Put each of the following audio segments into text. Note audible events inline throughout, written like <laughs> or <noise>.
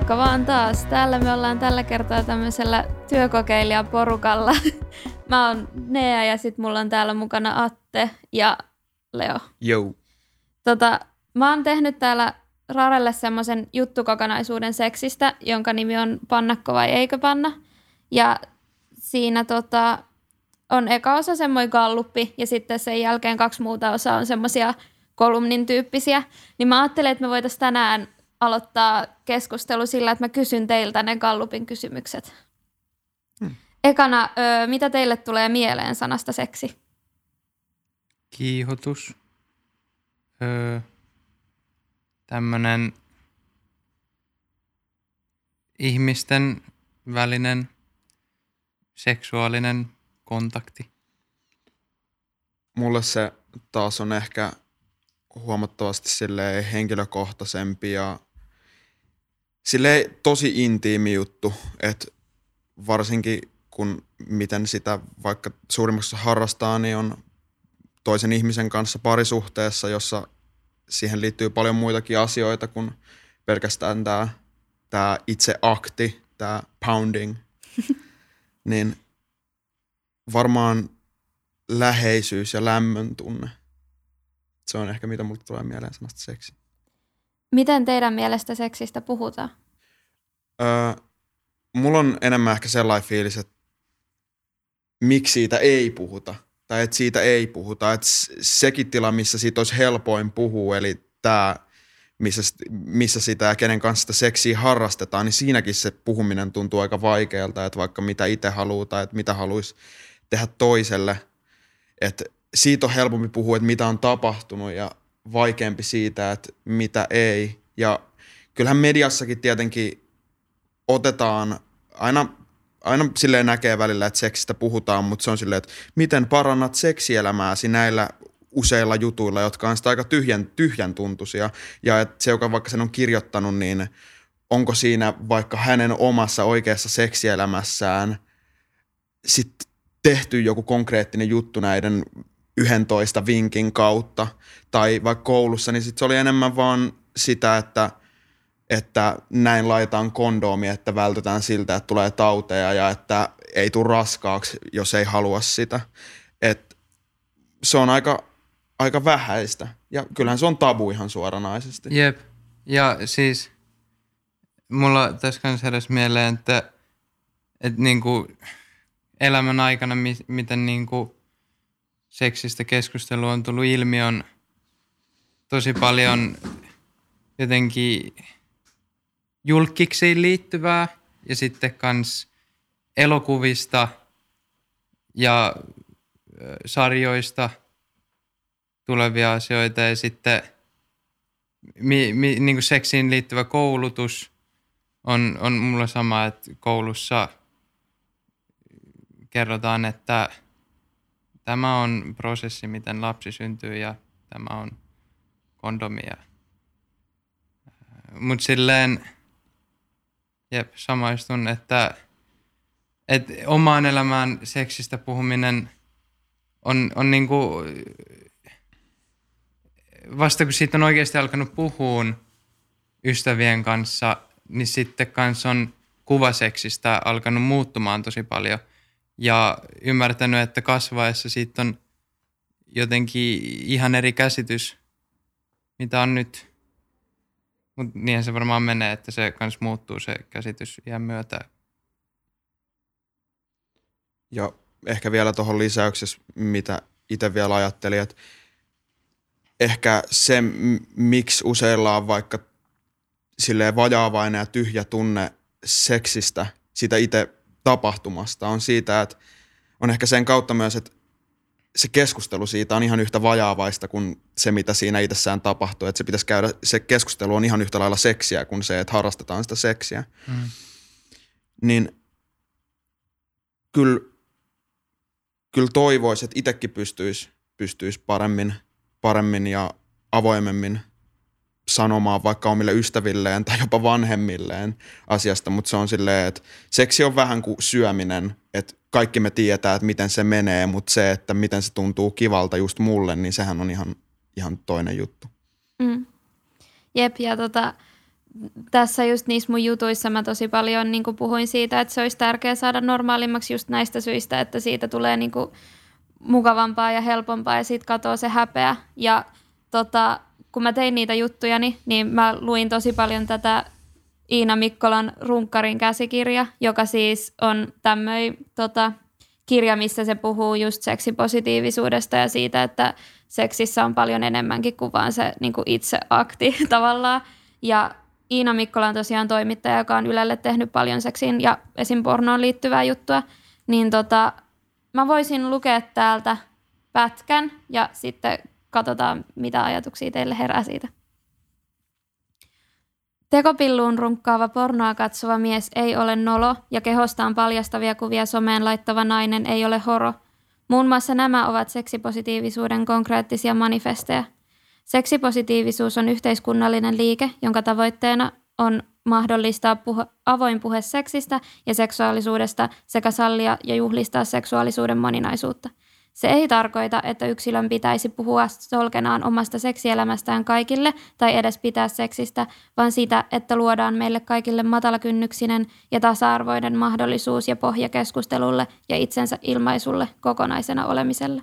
Moikka vaan taas. Täällä me ollaan tällä kertaa tämmöisellä työkokeilijaporukalla. <laughs> Mä oon Nea ja sit mulla on täällä mukana Atte ja Leo. Jou. Tota, mä oon tehnyt täällä Rarelle semmoisen juttukokonaisuuden seksistä, jonka nimi on Pannakko vai eikö panna. Ja siinä tota, on eka osa semmoinen galluppi ja sitten sen jälkeen kaksi muuta osaa on semmoisia kolumnin tyyppisiä. Niin mä ajattelin, että me voitaisiin tänään aloittaa keskustelu sillä, että mä kysyn teiltä ne Gallupin kysymykset. Hmm. Ekana, ö, mitä teille tulee mieleen sanasta seksi? Kiihotus. Öö, tämmönen ihmisten välinen seksuaalinen kontakti. Mulle se taas on ehkä huomattavasti henkilökohtaisempi ja sille tosi intiimi juttu, että varsinkin kun miten sitä vaikka suurimmassa harrastaa, niin on toisen ihmisen kanssa parisuhteessa, jossa siihen liittyy paljon muitakin asioita kuin pelkästään tämä, tämä itse akti, tämä pounding, <laughs> niin varmaan läheisyys ja lämmön tunne. Se on ehkä mitä mulle tulee mieleen sanasta seksi. Miten teidän mielestä seksistä puhutaan? Öö, mulla on enemmän ehkä sellainen fiilis, että miksi siitä ei puhuta. Tai että siitä ei puhuta. Että sekin tila, missä siitä olisi helpoin puhua, eli tämä, missä, missä sitä ja kenen kanssa sitä seksiä harrastetaan, niin siinäkin se puhuminen tuntuu aika vaikealta, että vaikka mitä itse haluaa tai että mitä haluaisi tehdä toiselle. Että siitä on helpompi puhua, että mitä on tapahtunut ja vaikeampi siitä, että mitä ei. Ja kyllähän mediassakin tietenkin otetaan aina, aina silleen näkee välillä, että seksistä puhutaan, mutta se on silleen, että miten parannat seksielämääsi näillä useilla jutuilla, jotka on sitä aika tyhjän, tyhjän tuntuisia. Ja että se, joka vaikka sen on kirjoittanut, niin onko siinä vaikka hänen omassa oikeassa seksielämässään sitten tehty joku konkreettinen juttu näiden 11 vinkin kautta tai vaikka koulussa, niin sit se oli enemmän vaan sitä, että, että näin laitetaan kondoomi, että vältetään siltä, että tulee tauteja ja että ei tule raskaaksi, jos ei halua sitä. Et se on aika, aika vähäistä ja kyllähän se on tabu ihan suoranaisesti. Jep. Ja siis mulla tässä kanssa heräsi mieleen, että, että niinku elämän aikana, miten niinku seksistä keskustelu on tullut ilmi, on tosi paljon jotenkin julkiksiin liittyvää ja sitten kans elokuvista ja sarjoista tulevia asioita ja sitten mi, mi, niin kuin seksiin liittyvä koulutus on, on mulla sama, että koulussa kerrotaan, että – tämä on prosessi, miten lapsi syntyy ja tämä on kondomia. Mutta silleen, jep, samaistun, että, että omaan elämään seksistä puhuminen on, on niinku, vasta kun siitä on oikeasti alkanut puhuun ystävien kanssa, niin sitten kanssa on kuvaseksistä alkanut muuttumaan tosi paljon – ja ymmärtänyt, että kasvaessa siitä on jotenkin ihan eri käsitys, mitä on nyt. Mutta niinhän se varmaan menee, että se kans muuttuu se käsitys iän myötä. Ja ehkä vielä tuohon lisäyksessä, mitä itse vielä ajattelin, että ehkä se, miksi useilla on vaikka silleen vajaavainen ja tyhjä tunne seksistä, sitä itse tapahtumasta, on siitä, että on ehkä sen kautta myös, että se keskustelu siitä on ihan yhtä vajaavaista kuin se, mitä siinä itsessään tapahtuu. Että se pitäisi käydä, se keskustelu on ihan yhtä lailla seksiä kuin se, että harrastetaan sitä seksiä. Mm. Niin kyllä, kyllä toivoisi, että itsekin pystyisi, pystyisi paremmin, paremmin ja avoimemmin sanomaan vaikka omille ystävilleen tai jopa vanhemmilleen asiasta, mutta se on silleen, että seksi on vähän kuin syöminen, että kaikki me tietää, että miten se menee, mutta se, että miten se tuntuu kivalta just mulle, niin sehän on ihan, ihan toinen juttu. Mm. Jep, ja tota, tässä just niissä mun jutuissa mä tosi paljon niin puhuin siitä, että se olisi tärkeää saada normaalimmaksi just näistä syistä, että siitä tulee niin mukavampaa ja helpompaa ja siitä katoaa se häpeä. Ja tota, kun mä tein niitä juttuja, niin mä luin tosi paljon tätä Iina Mikkolan Runkkarin käsikirja, joka siis on tämmöinen tota, kirja, missä se puhuu just seksipositiivisuudesta ja siitä, että seksissä on paljon enemmänkin kuin vaan se niin kuin itse akti <laughs> tavallaan. Ja Iina Mikkola on tosiaan toimittaja, joka on Ylelle tehnyt paljon seksiin ja esim. pornoon liittyvää juttua. Niin tota, mä voisin lukea täältä pätkän ja sitten katsotaan, mitä ajatuksia teille herää siitä. Tekopilluun runkkaava pornoa katsova mies ei ole nolo ja kehostaan paljastavia kuvia someen laittava nainen ei ole horo. Muun muassa nämä ovat seksipositiivisuuden konkreettisia manifesteja. Seksipositiivisuus on yhteiskunnallinen liike, jonka tavoitteena on mahdollistaa puhe, avoin puhe seksistä ja seksuaalisuudesta sekä sallia ja juhlistaa seksuaalisuuden moninaisuutta – se ei tarkoita, että yksilön pitäisi puhua solkenaan omasta seksielämästään kaikille tai edes pitää seksistä, vaan sitä, että luodaan meille kaikille matalakynnyksinen ja tasa-arvoinen mahdollisuus ja pohja keskustelulle ja itsensä ilmaisulle kokonaisena olemiselle.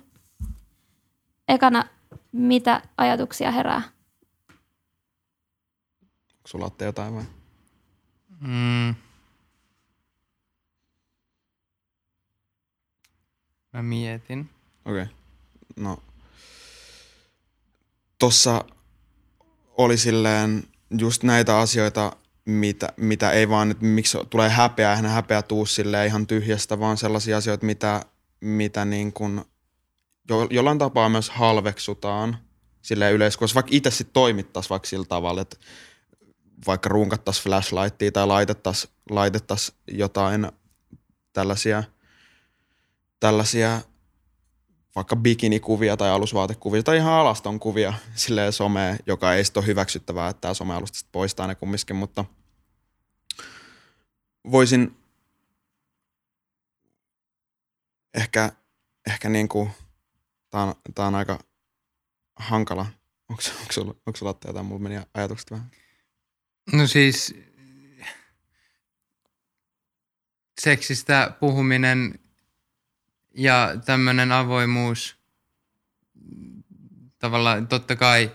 Ekana, mitä ajatuksia herää? Onko sulla jotain vai? Mm. Mä mietin. Okei. Okay. No. Tossa oli silleen just näitä asioita, mitä, mitä ei vaan, että miksi tulee häpeä, eihän häpeä tuu silleen ihan tyhjästä, vaan sellaisia asioita, mitä, mitä niin kuin jo, jollain tapaa myös halveksutaan silleen yleiskossa, vaikka itse sitten toimittaisi vaikka sillä tavalla, että vaikka runkattaisiin flashlightia tai laitettaisiin laitettais jotain tällaisia, tällaisia vaikka bikinikuvia tai alusvaatekuvia tai ihan alaston kuvia silleen someen, joka ei sitten ole hyväksyttävää, että tämä somealusta poistaa ne kumminkin, mutta voisin ehkä, ehkä niin kuin, tämä on, tää on aika hankala. Onko, onko, sulla, onko sulla jotain? Mulla meni ajatukset vähän. No siis seksistä puhuminen ja tämmöinen avoimuus tavallaan totta kai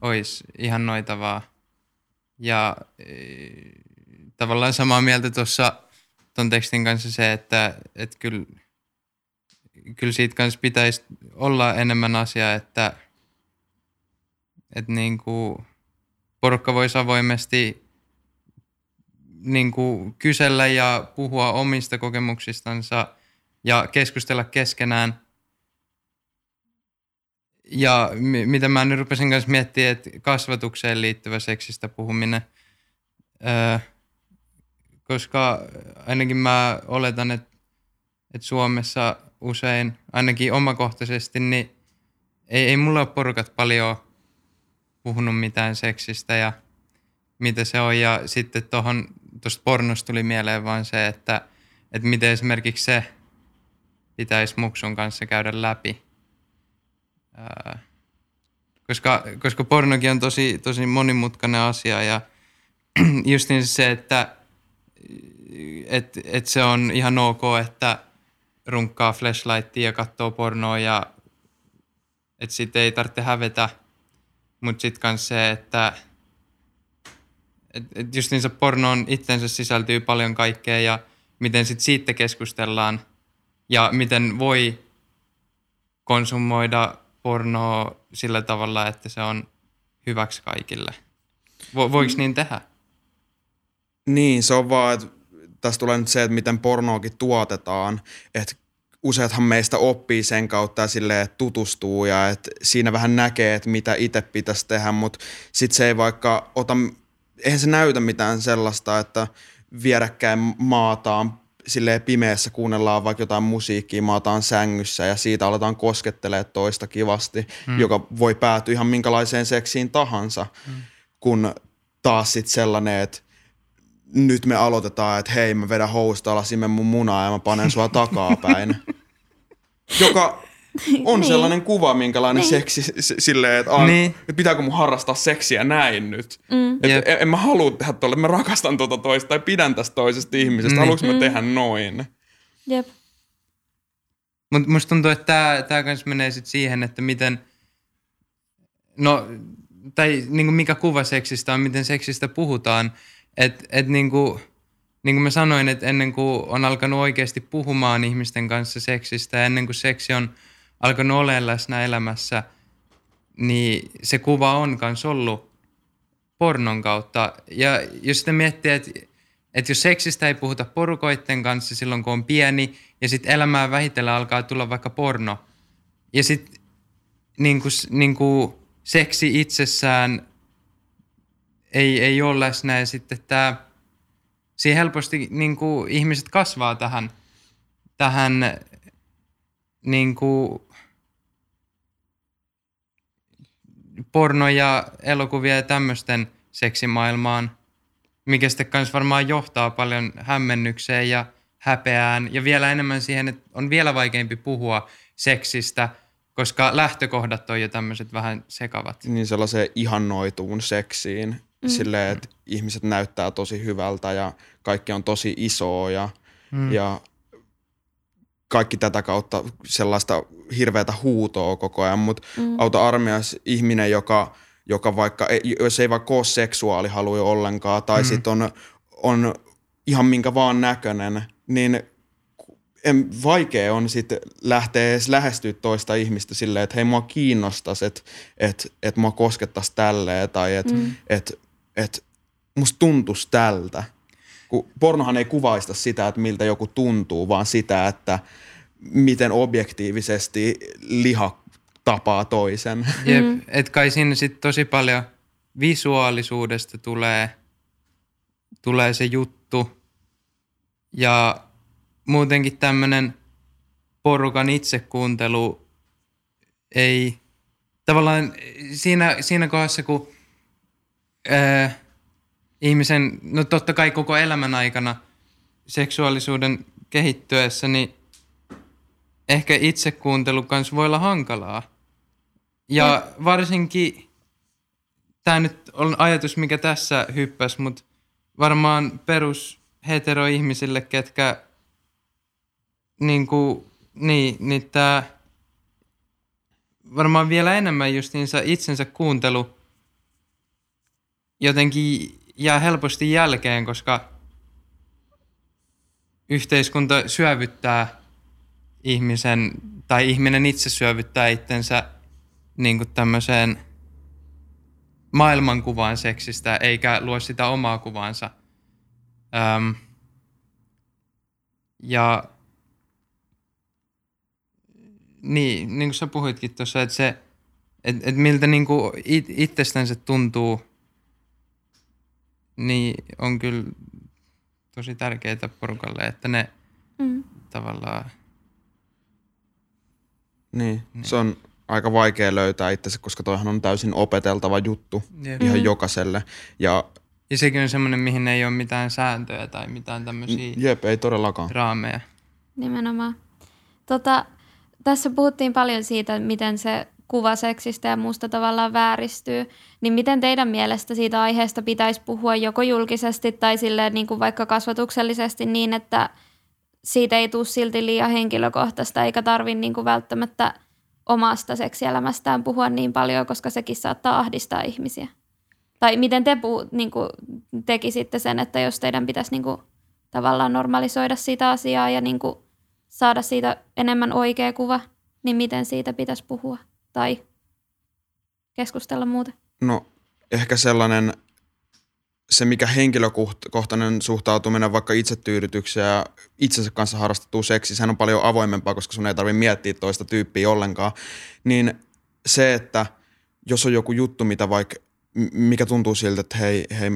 olisi ihan noitavaa. Ja e, tavallaan samaa mieltä tuossa ton tekstin kanssa se, että et kyllä, kyllä siitä kanssa pitäisi olla enemmän asiaa, että et niinku porukka voisi avoimesti niinku kysellä ja puhua omista kokemuksistansa – ja keskustella keskenään. Ja mitä mä nyt rupesin kanssa miettimään, että kasvatukseen liittyvä seksistä puhuminen, öö, koska ainakin mä oletan, että, että Suomessa usein, ainakin omakohtaisesti, niin ei, ei mulla ole porukat paljon puhunut mitään seksistä ja mitä se on. Ja sitten tuohon, tuosta pornosta tuli mieleen vaan se, että, että miten esimerkiksi se, pitäisi muksun kanssa käydä läpi. Koska, koska pornokin on tosi, tosi monimutkainen asia ja <clears throat> just niin se, että et, et se on ihan ok, että runkkaa flashlightia ja katsoo pornoa ja että sitten ei tarvitse hävetä. Mutta sitten myös se, että et, et just niin se pornoon itsensä sisältyy paljon kaikkea ja miten sitten siitä keskustellaan – ja miten voi konsumoida pornoa sillä tavalla, että se on hyväksi kaikille. Vo, voiko niin tehdä? Niin, se on vaan, että tässä tulee nyt se, että miten pornoakin tuotetaan, että useathan meistä oppii sen kautta ja silleen, että tutustuu ja että siinä vähän näkee, että mitä itse pitäisi tehdä, mutta sitten se ei vaikka ota, eihän se näytä mitään sellaista, että vierekkäin maataan silleen pimeässä kuunnellaan vaikka jotain musiikkia, maataan sängyssä ja siitä aletaan koskettelee toista kivasti, mm. joka voi päätyä ihan minkälaiseen seksiin tahansa, mm. kun taas sitten sellainen, että nyt me aloitetaan, että hei mä vedän housta alasin mun munaa ja mä panen sua <laughs> takapäin. joka <laughs> on Niin. sellainen kuva, minkälainen Niin. seksi s- silleen, että, niin. Niin. että pitääkö mun harrastaa seksiä näin nyt. Mm. Et Jep. en, en mä halua tehdä tuolle, mä rakastan tuota toista tai pidän tästä toisesta ihmisestä. Niin. Haluanko mä Mm. tehdä noin? Jep. Mutta musta tuntuu, että tämä tää kans menee sit siihen, että miten, no, tai niinku mikä kuva seksistä on, miten seksistä puhutaan. Että et niinku, niin kuin mä sanoin, että ennen kuin on alkanut oikeasti puhumaan ihmisten kanssa seksistä ja ennen kuin seksi on alkanut olemaan läsnä elämässä, niin se kuva on myös ollut pornon kautta. Ja jos sitä miettii, että, että jos seksistä ei puhuta porukoitten kanssa silloin, kun on pieni, ja sitten elämää vähitellen alkaa tulla vaikka porno, ja sitten niin kuin, niin seksi itsessään ei, ei ole läsnä, ja sitten tämä, siihen helposti niin kuin ihmiset kasvaa tähän, tähän niin kuin porno ja elokuvia ja tämmöisten seksimaailmaan, mikä sitten kanssa varmaan johtaa paljon hämmennykseen ja häpeään ja vielä enemmän siihen, että on vielä vaikeampi puhua seksistä, koska lähtökohdat on jo tämmöiset vähän sekavat. Niin sellaiseen ihannoituun seksiin. Mm. Silleen, että ihmiset näyttää tosi hyvältä ja kaikki on tosi isoa ja, mm. ja kaikki tätä kautta sellaista hirveätä huutoa koko ajan, mutta mm. auta armias ihminen, joka, joka vaikka, ei, jos ei vaikka ole seksuaalihaluja ollenkaan tai mm. sitten on, on ihan minkä vaan näköinen, niin en, vaikea on sitten lähteä edes lähestyä toista ihmistä silleen, että hei mua kiinnostaisi, että et, et mua koskettaisi tälleen tai että mm. et, et musta tuntuisi tältä. Kun pornohan ei kuvaista sitä, että miltä joku tuntuu, vaan sitä, että miten objektiivisesti liha tapaa toisen. Jep, mm. et kai siinä sitten tosi paljon visuaalisuudesta tulee, tulee se juttu ja muutenkin tämmöinen porukan itsekuuntelu ei tavallaan siinä, siinä kohdassa, kun ää, ihmisen, no totta kai koko elämän aikana seksuaalisuuden kehittyessä, niin ehkä itsekuuntelu kanssa voi olla hankalaa. Ja varsinkin, tämä nyt on ajatus, mikä tässä hyppäs, mutta varmaan perus heteroihmisille, ketkä niin kuin, niin, niin tämä varmaan vielä enemmän justiinsa itsensä kuuntelu jotenkin jää helposti jälkeen, koska yhteiskunta syövyttää ihmisen, tai ihminen itse syövyttää itsensä niin kuin tämmöiseen maailmankuvaan seksistä, eikä luo sitä omaa kuvaansa. Öm, ja niin, niin kuin sä puhuitkin tuossa, että se, että et miltä niin kuin it, tuntuu, niin on kyllä tosi tärkeää porukalle, että ne Mm. tavallaan Niin, niin. se on aika vaikea löytää itsensä, koska toihan on täysin opeteltava juttu Jep. ihan jokaiselle. Ja Ja sekin on semmoinen, mihin ei ole mitään sääntöjä tai mitään tämmöisiä jep, ei todellakaan. raameja. Nimenomaan. Tota, tässä puhuttiin paljon siitä, miten se kuva seksistä ja muusta tavallaan vääristyy. Niin miten teidän mielestä siitä aiheesta pitäisi puhua joko julkisesti tai silleen niin kuin vaikka kasvatuksellisesti niin, että siitä ei tule silti liian henkilökohtaista eikä tarvitse niin kuin välttämättä omasta seksielämästään puhua niin paljon, koska sekin saattaa ahdistaa ihmisiä. Tai miten te puhu, niin kuin tekisitte sen, että jos teidän pitäisi niin kuin tavallaan normalisoida sitä asiaa ja niin kuin saada siitä enemmän oikea kuva, niin miten siitä pitäisi puhua tai keskustella muuten? No ehkä sellainen, se mikä henkilökohtainen suhtautuminen vaikka itsetyydytykseen ja itsensä kanssa harrastettuun seksiin, sehän on paljon avoimempaa, koska sun ei tarvitse miettiä toista tyyppiä ollenkaan. Niin se, että jos on joku juttu, mitä vaikka, mikä tuntuu siltä, että hei, hei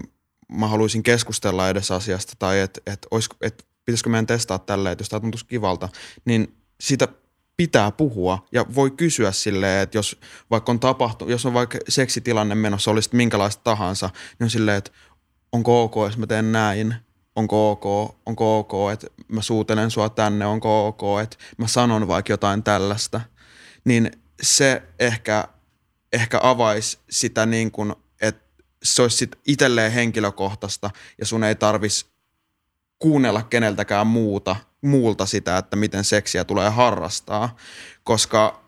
mä haluaisin keskustella edes asiasta tai että et, olis- et, pitäisikö meidän testaa tälleen, että jos tämä tuntuisi kivalta, niin sitä pitää puhua ja voi kysyä silleen, että jos vaikka on tapahtunut, jos on vaikka seksitilanne menossa, olisi minkälaista tahansa, niin on silleen, että onko ok, jos mä teen näin, onko ok, onko ok, että mä suutelen sua tänne, onko ok, että mä sanon vaikka jotain tällaista. niin se ehkä, ehkä avaisi sitä niin kuin, että se olisi sit itselleen henkilökohtaista ja sun ei tarvis kuunnella keneltäkään muuta, muulta sitä, että miten seksiä tulee harrastaa, koska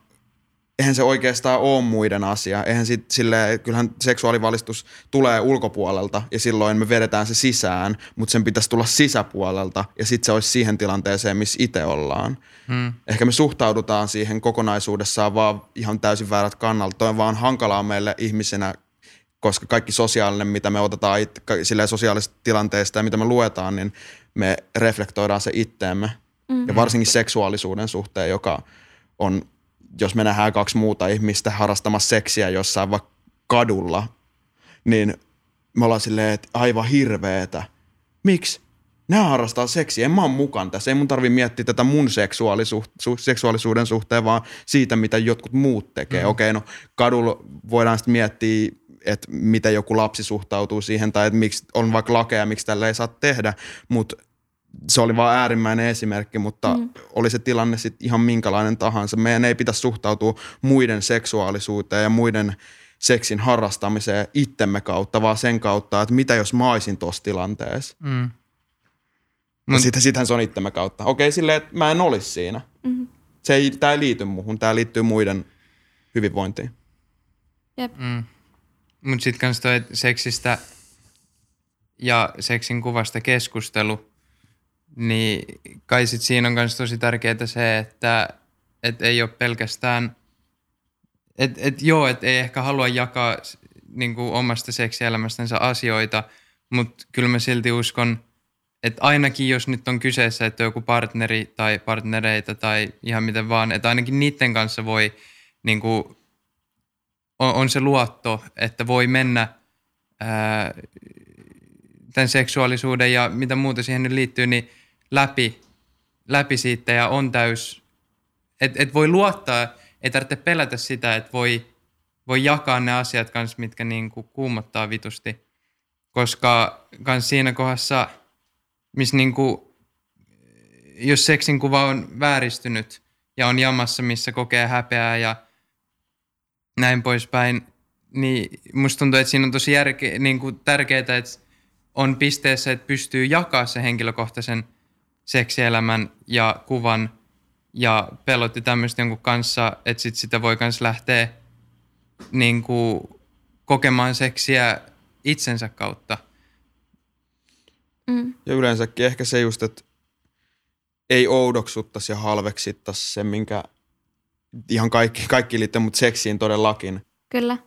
eihän se oikeastaan ole muiden asia. Eihän sit, sille, kyllähän seksuaalivalistus tulee ulkopuolelta ja silloin me vedetään se sisään, mutta sen pitäisi tulla sisäpuolelta ja sitten se olisi siihen tilanteeseen, missä itse ollaan. Hmm. Ehkä me suhtaudutaan siihen kokonaisuudessaan vaan ihan täysin väärät kannalta. Toi on vaan hankalaa meille ihmisenä, koska kaikki sosiaalinen, mitä me otetaan it, sosiaalisesta tilanteesta ja mitä me luetaan, niin me reflektoidaan se itteemme. Mm-hmm. Ja varsinkin seksuaalisuuden suhteen, joka on jos me nähdään kaksi muuta ihmistä harrastamassa seksiä jossain vaikka kadulla, niin me ollaan silleen, että aivan hirveetä. Miksi? Nämä harrastaa seksiä, en mä ole mukaan tässä. Ei mun tarvi miettiä tätä mun seksuaalisuus, su, seksuaalisuuden suhteen, vaan siitä, mitä jotkut muut tekee. Mm. Okei, okay, no kadulla voidaan sitten miettiä, että miten joku lapsi suhtautuu siihen, tai että miksi on vaikka lakeja, miksi tällä ei saa tehdä, mutta se oli vain äärimmäinen esimerkki, mutta mm. oli se tilanne sitten ihan minkälainen tahansa. Meidän ei pitäisi suhtautua muiden seksuaalisuuteen ja muiden seksin harrastamiseen itsemme kautta, vaan sen kautta, että mitä jos mä olisin tuossa tilanteessa. Mm. No. Sitten, sittenhän se on itsemme kautta. Okei, silleen, että mä en olisi siinä. Mm-hmm. Se ei, tämä ei liity muuhun, tämä liittyy muiden hyvinvointiin. Jep. Mm. Mutta sitten kans toi seksistä ja seksin kuvasta keskustelu – niin kai sit siinä on myös tosi tärkeää se, että et ei ole pelkästään, että et joo, että ei ehkä halua jakaa niin kuin omasta seksielämästänsä asioita, mutta kyllä mä silti uskon, että ainakin jos nyt on kyseessä, että joku partneri tai partnereita tai ihan miten vaan, että ainakin niiden kanssa voi, niin kuin, on, on se luotto, että voi mennä ää, tämän seksuaalisuuden ja mitä muuta siihen nyt liittyy, niin läpi, läpi siitä ja on täys, että et voi luottaa, ei tarvitse pelätä sitä, että voi, voi jakaa ne asiat kanssa, mitkä niinku kuumottaa vitusti. Koska kans siinä kohdassa, missä niinku, jos seksin kuva on vääristynyt ja on jamassa, missä kokee häpeää ja näin poispäin, niin musta tuntuu, että siinä on tosi järke, niin kuin tärkeää, että on pisteessä, että pystyy jakaa se henkilökohtaisen – seksielämän ja kuvan ja pelotti tämmöistä jonkun kanssa, että sit sitä voi myös lähteä niin kuin, kokemaan seksiä itsensä kautta. Mm. Ja yleensäkin ehkä se just, että ei oudoksuttaisi ja halveksittaisi se, minkä ihan kaikki, kaikki liittyy, mutta seksiin todellakin. Kyllä.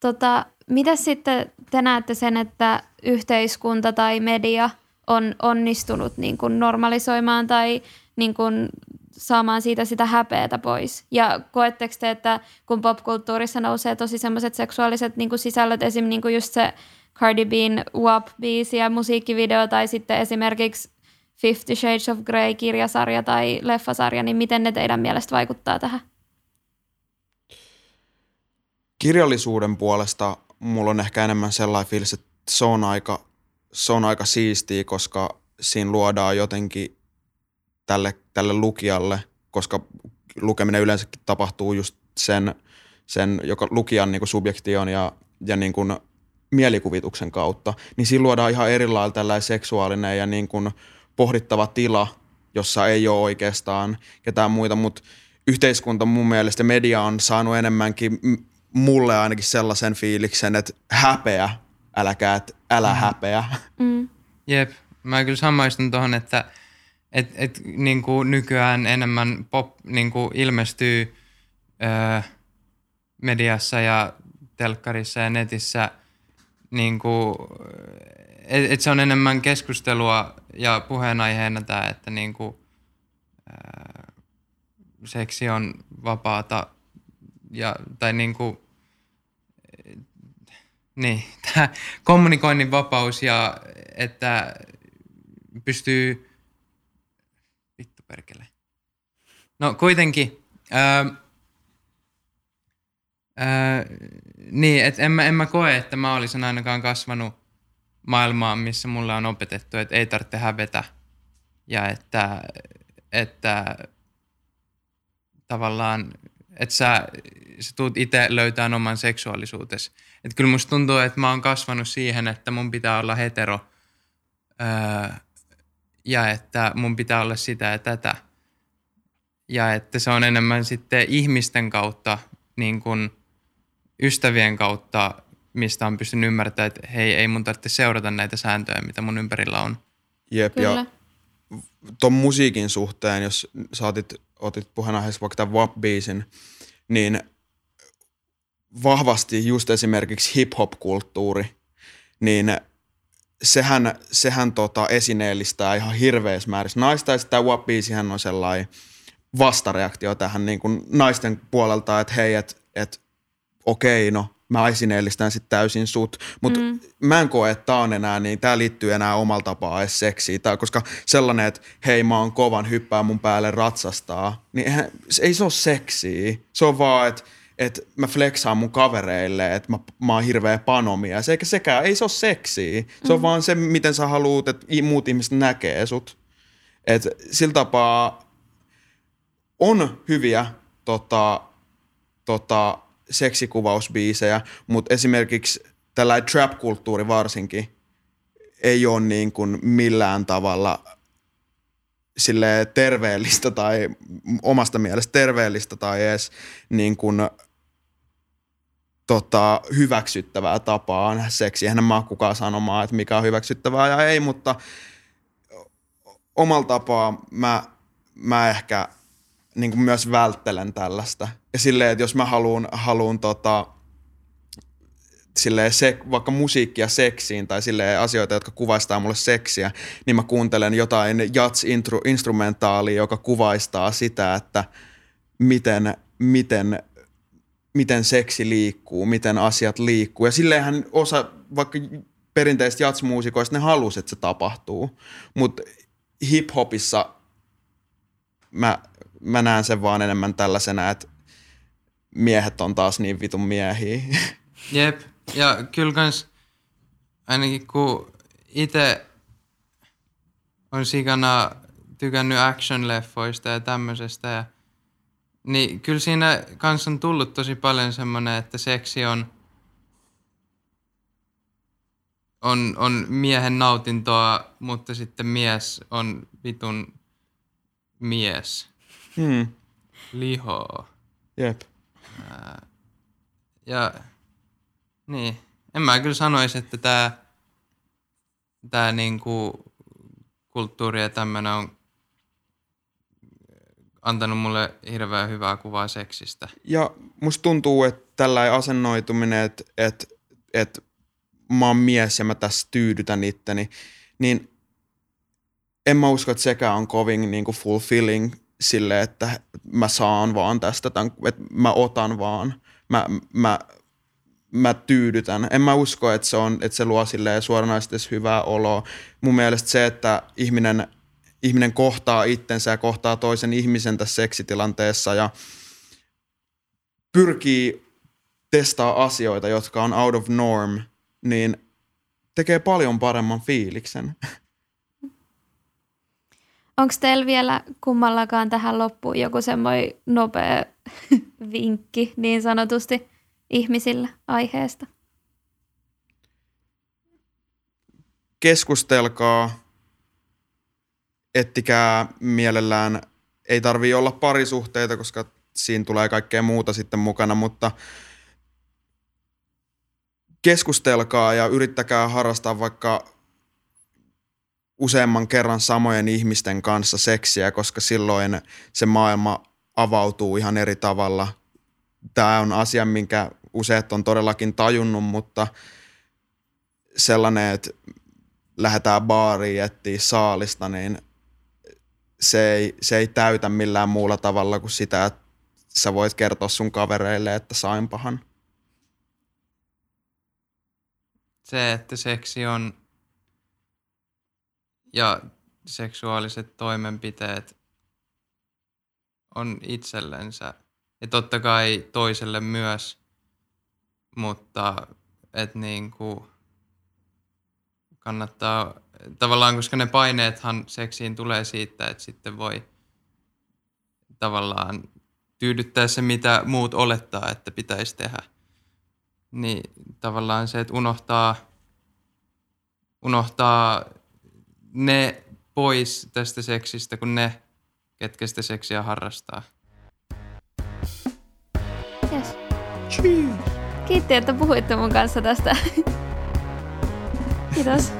Tota, mitä sitten te näette sen, että yhteiskunta tai media – on onnistunut niin kuin normalisoimaan tai niin kuin saamaan siitä sitä häpeätä pois. Ja koetteko te, että kun popkulttuurissa nousee tosi semmoiset seksuaaliset niin kuin sisällöt, esim. Niin kuin just se Cardi B:n WAP-biisi ja musiikkivideo tai sitten esimerkiksi Fifty Shades of Grey kirjasarja tai leffasarja, niin miten ne teidän mielestä vaikuttaa tähän? Kirjallisuuden puolesta mulla on ehkä enemmän sellainen fiilis, että se on aika se on aika siistiä, koska siinä luodaan jotenkin tälle, tälle lukijalle, koska lukeminen yleensäkin tapahtuu just sen, sen joka lukijan niin subjektion ja, ja niin kuin mielikuvituksen kautta, niin siinä luodaan ihan erilailla tällainen seksuaalinen ja niin kuin pohdittava tila, jossa ei ole oikeastaan ketään muita, mutta yhteiskunta mun mielestä media on saanut enemmänkin mulle ainakin sellaisen fiiliksen, että häpeä äläkää, älä mm. häpeä. Mm. Jep, mä kyllä samaistun tuohon, että et, et, niin kuin nykyään enemmän pop niin kuin ilmestyy öö, mediassa ja telkkarissa ja netissä, niin kuin, et, et se on enemmän keskustelua ja puheenaiheena tämä, että niin kuin, öö, seksi on vapaata ja, tai niin kuin, niin, <laughs> tämä kommunikoinnin vapaus ja että pystyy... Vittu perkele. No kuitenkin, ää, ää, niin, että en, mä, en mä koe, että mä olisin ainakaan kasvanut maailmaan, missä mulle on opetettu, että ei tarvitse hävetä ja että, että tavallaan, että sä, sä tuut itse löytämään oman seksuaalisuutesi. Että kyllä musta tuntuu, että mä oon kasvanut siihen, että mun pitää olla hetero öö, ja että mun pitää olla sitä ja tätä. Ja että se on enemmän sitten ihmisten kautta, niin kuin ystävien kautta, mistä on pystynyt ymmärtämään, että hei, ei mun tarvitse seurata näitä sääntöjä, mitä mun ympärillä on. Jep, Kyllä. ja ton musiikin suhteen, jos sä otit, otit puheenaiheeksi vaikka tämän WAP-biisin, niin vahvasti just esimerkiksi hip-hop-kulttuuri, niin sehän, sehän tota esineellistää ihan hirveässä määrissä. Naista, ja sitten tämä WAP-biisihän on sellainen vastareaktio tähän niin kuin naisten puolelta, että hei, että et, okei, no mä esineellistän sitten täysin sut, mutta mm. mä en koe, että tää on enää niin, tää liittyy enää omalla tapaa edes seksiin, tää, koska sellainen, että hei mä oon kovan, hyppää mun päälle ratsastaa, niin eihän, se ei se ole seksiä, se on vaan, että että mä flexaan mun kavereille, että mä, mä oon hirveä panomia. Se, eikä sekään, ei se ole seksiä. Se on Mm. vaan se, miten sä haluut, että muut ihmiset näkee sut. Et sillä tapaa on hyviä tota, tota, seksikuvausbiisejä, mutta esimerkiksi tällainen trap-kulttuuri varsinkin ei ole niin kuin millään tavalla sille terveellistä tai omasta mielestä terveellistä tai edes niin kuin, tota, hyväksyttävää tapaa nähdä seksiä. Eihän mä kukaan sanomaan, että mikä on hyväksyttävää ja ei, mutta omalla tapaa mä, mä ehkä niin kuin myös välttelen tällaista. Ja silleen, että jos mä haluan, haluan tota, se, vaikka musiikkia seksiin tai silleen asioita, jotka kuvaistaa mulle seksiä, niin mä kuuntelen jotain jats-instrumentaalia, joka kuvaistaa sitä, että miten, miten, miten seksi liikkuu, miten asiat liikkuu. Ja silleenhän osa vaikka perinteistä jatsmuusikoista, ne halus, että se tapahtuu. Mutta hip-hopissa mä, mä näen sen vaan enemmän tällaisena, että miehet on taas niin vitun miehiä. <laughs> Jep, ja kyllä kans ainakin kun itse on sikana tykännyt action-leffoista ja tämmöisestä, ja, niin kyllä siinä kanssa on tullut tosi paljon semmoinen, että seksi on, on, on miehen nautintoa, mutta sitten mies on vitun mies. Hmm. Lihoa. Jep. Ja niin, en mä kyllä sanoisi, että tämä tää niinku kulttuuri ja tämmöinen on antanut mulle hirveän hyvää kuvaa seksistä. Ja musta tuntuu, että tällainen asennoituminen, että, että, että mä oon mies ja mä tässä tyydytän itteni, niin en mä usko, että sekään on kovin niin kuin fulfilling sille, että mä saan vaan tästä, tämän, että mä otan vaan, mä, mä, mä tyydytän. En mä usko, että se, on, että se luo silleen suoranaisesti hyvää oloa. Mun mielestä se, että ihminen, ihminen kohtaa itsensä ja kohtaa toisen ihmisen tässä seksitilanteessa ja pyrkii testaa asioita, jotka on out of norm, niin tekee paljon paremman fiiliksen. Onko teillä vielä kummallakaan tähän loppuun joku semmoinen nopea <laughs> vinkki niin sanotusti ihmisille aiheesta? Keskustelkaa, ettikää mielellään, ei tarvii olla parisuhteita, koska siinä tulee kaikkea muuta sitten mukana, mutta keskustelkaa ja yrittäkää harrastaa vaikka useamman kerran samojen ihmisten kanssa seksiä, koska silloin se maailma avautuu ihan eri tavalla. Tämä on asia, minkä useat on todellakin tajunnut, mutta sellainen, että lähdetään baariin etsiä saalista, niin se ei, se ei täytä millään muulla tavalla kuin sitä, että sä voit kertoa sun kavereille, että sain pahan. Se, että seksi on ja seksuaaliset toimenpiteet on itsellensä ja totta kai toiselle myös, mutta et niinku kannattaa tavallaan, koska ne paineethan seksiin tulee siitä, että sitten voi tavallaan tyydyttää se, mitä muut olettaa, että pitäisi tehdä. Niin tavallaan se, että unohtaa, unohtaa ne pois tästä seksistä, kun ne, ketkä sitä seksiä harrastaa. Yes. Kiitti, että puhuitte mun kanssa tästä. <laughs> Kiitos.